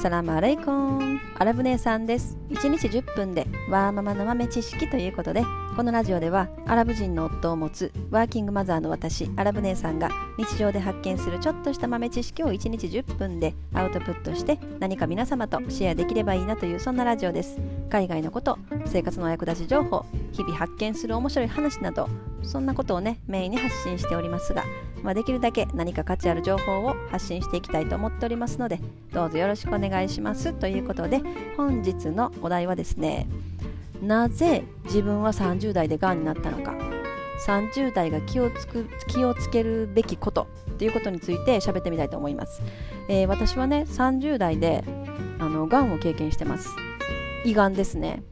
サラムアレイコンアラブ姉さんです。1日10分でワーママの豆知識ということでこのラジオではアラブ人の夫を持つワーキングマザーの私アラブ姉さんが日常で発見するちょっとした豆知識を1日10分でアウトプットして何か皆様とシェアできればいいなというそんなラジオです。海外のこと生活のお役立ち情報日々発見する面白い話などそんなことをねメインに発信しておりますがまあ、できるだけ何か価値ある情報を発信していきたいと思っておりますのでどうぞよろしくお願いしますということで本日のお題はですねなぜ自分は30代でがんになったのか。30代が気をつく気をつけるべきことということについて喋ってみたいと思います、えー、私はね30代であのがんを経験してます。胃がんですね。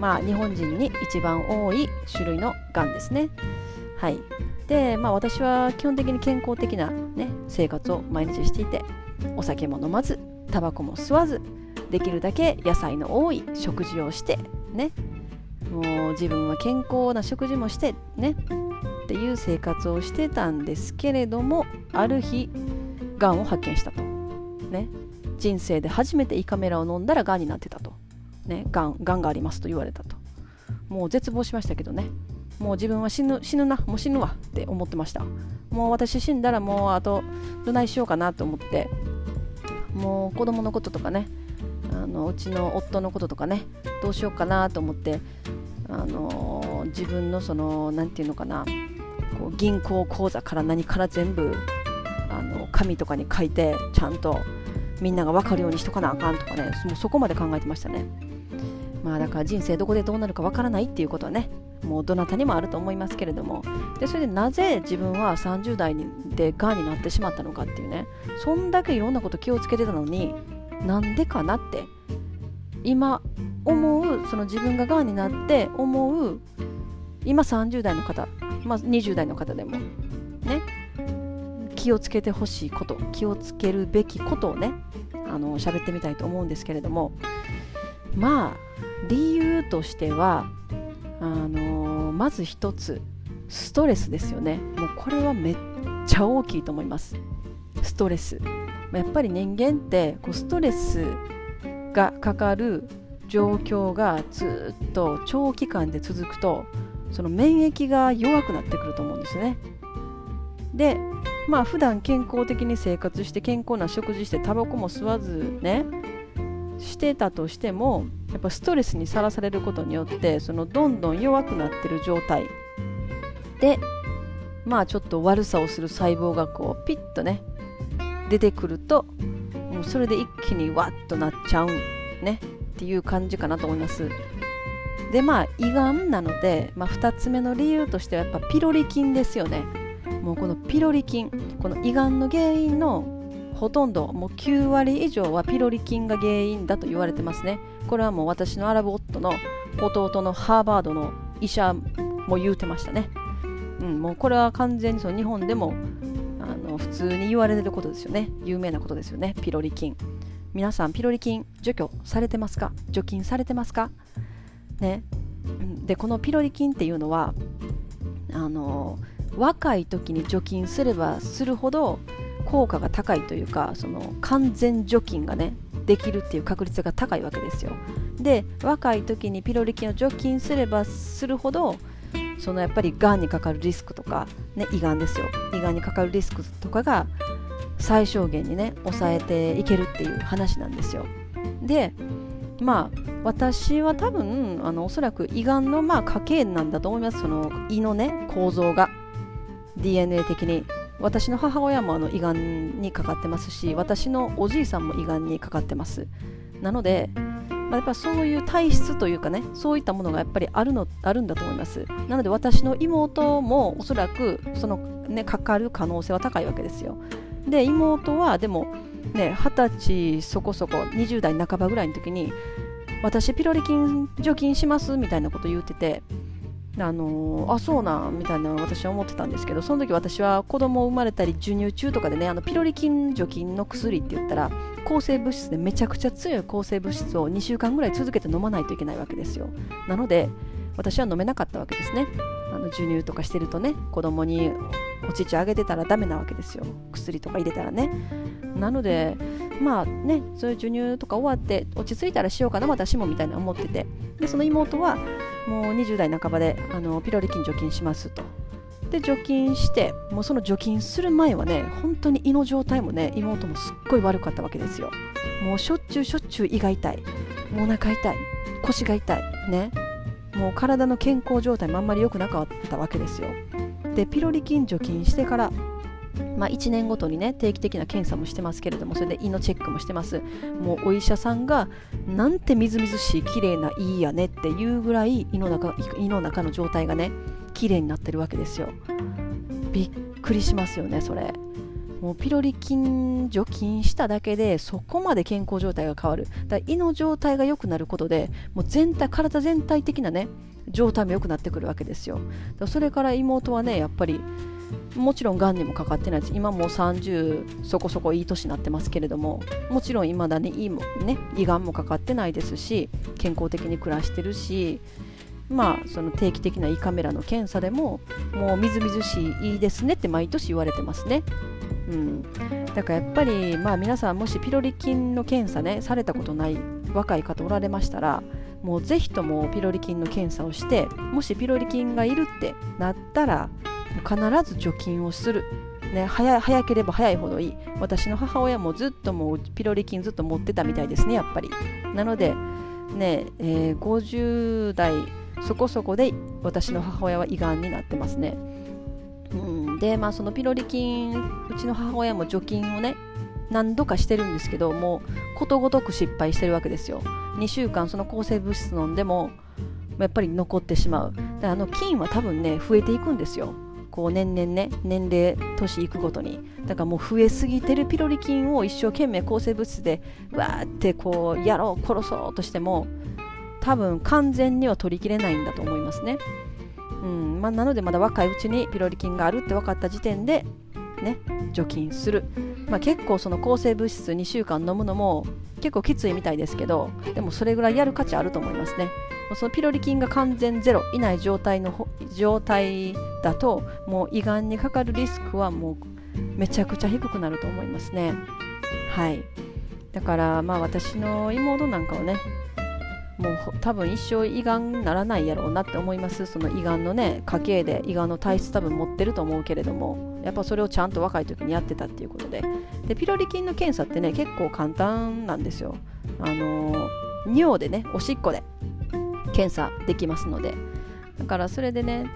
まあ日本人に一番多い種類のがんですね。はい。で、まあ、私は基本的に健康的な、ね、生活を毎日していてお酒も飲まずタバコも吸わずできるだけ野菜の多い食事をしてね。もう自分は健康な食事もしてねっていう生活をしてたんですけれどもある日がんを発見したと。ね。人生で初めて胃カメラを飲んだらがんになってたと。ねがんがんがありますと言われたと。もう絶望しましたけどね。もう自分は死ぬ死ぬなもう死ぬわって思ってました。もう私死んだらもうあとどないしようかなと思って。もう子供のこととかね。あのうちの夫のこととかね。どうしようかなと思って。あの自分のその何て言うのかな。こう銀行口座から何から全部あの紙とかに書いてちゃんとみんなが分かるようにしとかなあかんとかね。もうそこまで考えてましたね。まあだから人生どこでどうなるか分からないっていうことはねもうどなたにもあると思いますけれども。でそれでなぜ自分は30代でがんになってしまったのかっていうねそんだけいろんなこと気をつけてたのになんでかなって今思うその自分ががんになって思う今30代の方、まあ、20代の方でもね気をつけてほしいこと気をつけるべきことをねあの喋ってみたいと思うんですけれどもまあ理由としてはあのー、まず一つストレスですよね。もうこれはめっちゃ大きいと思います。ストレス。やっぱり人間ってこうストレスがかかる状況がずっと長期間で続くとその免疫が弱くなってくると思うんですね。でまあ普段健康的に生活して健康な食事してタバコも吸わずねしてたとしてもやっぱストレスにさらされることによってそのどんどん弱くなってる状態でまあちょっと悪さをする細胞がこうピッとね出てくるともうそれで一気にわっとなっちゃうねっていう感じかなと思います。でまあ胃がんなので、まあ、2つ目の理由としてはやっぱピロリ菌ですよね。もうこのピロリ菌この胃がんの原因のほとんどもう9割以上はピロリ菌が原因だと言われてますね。これはもう私のアラブ夫の弟のハーバードの医者も言うてましたね、うん、もうこれは完全にその日本でもあの普通に言われてることですよね。有名なことですよね。ピロリ菌。皆さんピロリ菌除去されてますか？除菌されてますか？ね。でこのピロリ菌っていうのはあの若い時に除菌すればするほど効果が高いというかその完全除菌がねできるっていう確率が高いわけですよ。で若い時にピロリ菌を除菌すればするほどそのやっぱりがんにかかるリスクとか、ね、胃がんですよ。胃がんにかかるリスクとかが最小限にね抑えていけるっていう話なんですよ。でまあ私は多分あのおそらく胃がんのまあ家系なんだと思います。その胃のね構造が。DNA 的に。私の母親もあの胃がんにかかってますし私のおじいさんも胃がんにかかってます。なので、まあ、やっぱそういう体質というかねそういったものがやっぱりあるのあるんだと思います。なので私の妹もおそらくそのねかかる可能性は高いわけですよ。で妹はでもね二十歳そこそこ20代半ばぐらいの時に私ピロリ菌除菌しますみたいなこと言っててあのー、あそうなみたいな私は思ってたんですけどその時私は子供生まれたり授乳中とかでねあのピロリ菌除菌の薬って言ったら抗生物質でめちゃくちゃ強い抗生物質を2週間ぐらい続けて飲まないといけないわけですよ。なので私は飲めなかったわけですね。あの授乳とかしてるとね子供にお乳あげてたらダメなわけですよ。薬とか入れたらね。なのでまあねそういう授乳とか終わって落ち着いたらしようかな私もみたいな思ってて。でその妹はもう20代半ばであのピロリ菌除菌しますと。で除菌してもうその除菌する前はね本当に胃の状態もね妹もすっごい悪かったわけですよ。もうしょっちゅうしょっちゅう胃が痛い。もうお腹痛い。腰が痛い。ね。もう体の健康状態もあんまり良くなかったわけですよ。でピロリ菌除菌してからまあ、1年ごとにね定期的な検査もしてますけれどもそれで胃のチェックもしてます。もうお医者さんがなんてみずみずしい綺麗な胃やねっていうぐらい胃の中胃の中の状態がね綺麗になってるわけですよ。びっくりしますよねそれ。もうピロリ菌除菌しただけでそこまで健康状態が変わる。だ胃の状態が良くなることでもう全体体全体的なね状態も良くなってくるわけですよ。それから妹はねやっぱりもちろんがんにもかかってないです今もう30そこそこいい年になってますけれどももちろんいまだに胃もね胃がんもかかってないですし健康的に暮らしてるしまあその定期的な胃カメラの検査でももうみずみずしいいいですねって毎年言われてますね。うん、だからやっぱり、まあ、皆さんもしピロリ菌の検査ねされたことない若い方おられましたらもうぜひともピロリ菌の検査をしてもしピロリ菌がいるってなったら必ず除菌をする、ね、早早ければ早いほどいい。私の母親もずっともうピロリ菌ずっと持ってたみたいですねやっぱり。なのでね、えー、50代そこそこで私の母親は胃がんになってますね、うん、でまあそのピロリ菌うちの母親も除菌をね何度かしてるんですけどもうことごとく失敗してるわけですよ。2週間その抗生物質飲んでもやっぱり残ってしまう。あの菌は多分ね増えていくんですよ。こう年々ね年齢年いくごとにだからもう増えすぎてるピロリ菌を一生懸命抗生物質でわーってこうやろう殺そうとしても多分完全には取りきれないんだと思いますね、うんまあ、なのでまだ若いうちにピロリ菌があるって分かった時点でね除菌する、まあ、結構その抗生物質2週間飲むのも結構きついみたいですけどでもそれぐらいやる価値あると思いますねそのピロリ菌が完全ゼロ以内状態の状態だともう胃がんにかかるリスクはもうめちゃくちゃ低くなると思いますね。はい。だからまあ私の妹なんかはねもう多分一生胃がんならないやろうなって思います。その胃がんのね家系で胃がんの体質多分持ってると思うけれどもやっぱそれをちゃんと若い時にやってたっていうことで。でピロリ菌の検査ってね結構簡単なんですよ。あのー、尿でねおしっこで。検査できますので。だからそれでね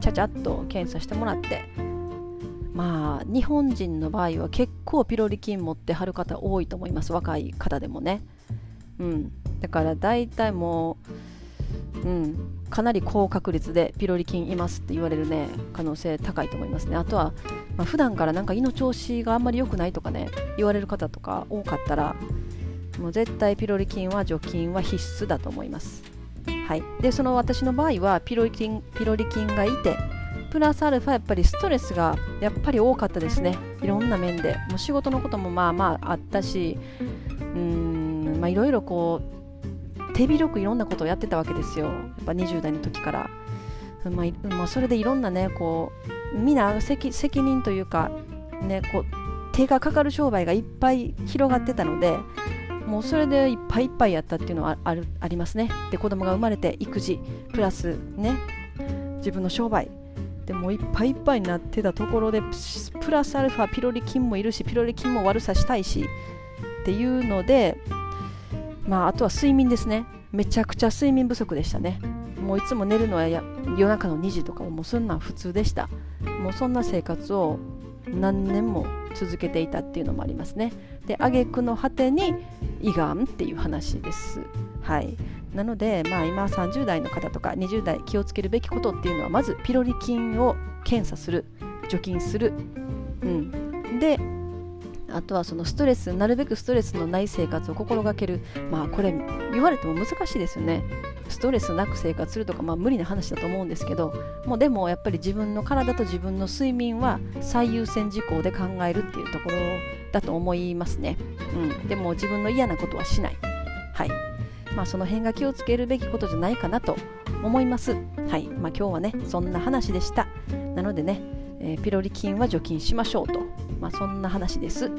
ちゃちゃっと検査してもらって。まあ日本人の場合は結構ピロリ菌持ってはる方多いと思います。若い方でもね。うん。だから大体もううん。かなり高確率でピロリ菌いますって言われるね可能性高いと思いますね。あとは、まあ、普段からなんか胃の調子があんまり良くないとかね言われる方とか多かったらもう絶対ピロリ菌は除菌は必須だと思います。はい、でその私の場合はピロリ菌ピロリ菌がいてプラスアルファやっぱりストレスがやっぱり多かったですね。いろんな面で。もう仕事のこともまあまああったしうんまあいろいろこう手広くいろんなことをやってたわけですよ。やっぱ20代の時から、まあ、まあ、それでいろんなねこうみんな責任というかねこう手がかかる商売がいっぱい広がってたのでもうそれでいっぱいいっぱいやったっていうのはあるありますね。で子供が生まれて育児プラスね自分の商売。でもいっぱいいっぱいになってたところでプラスアルファピロリ菌もいるしピロリ菌も悪さしたいしっていうのでまああとは睡眠ですね。めちゃくちゃ睡眠不足でしたね。もういつも寝るのは夜中の2時とかもうそんなん普通でした。もうそんな生活を何年も続けていたっていうのもありますね。で挙句の果てに胃がんっていう話です。はい。なので、まあ、今30代の方とか20代気をつけるべきことっていうのはまずピロリ菌を検査する除菌する、うん、であとはそのストレスなるべくストレスのない生活を心がける。まあこれ言われても難しいですよね。ストレスなく生活するとか、まあ、無理な話だと思うんですけどもうでもやっぱり自分の体と自分の睡眠は最優先事項で考えるっていうところだと思いますね、うん、でも自分の嫌なことはしない。はい。まあ、その辺が気をつけるべきことじゃないかなと思います。はい。まあ、今日はねそんな話でした。なのでね、えー、ピロリ菌は除菌しましょうと、まあ、そんな話です。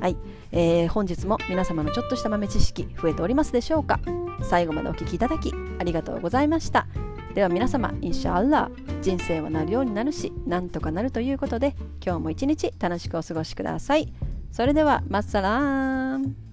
はい、えー、本日も皆様のちょっとした豆知識増えておりますでしょうか？最後までお聴きいただきありがとうございました。では皆様インシャアラー人生はなるようになるしなんとかなるということで今日も一日楽しくお過ごしください。それではマッサラーン。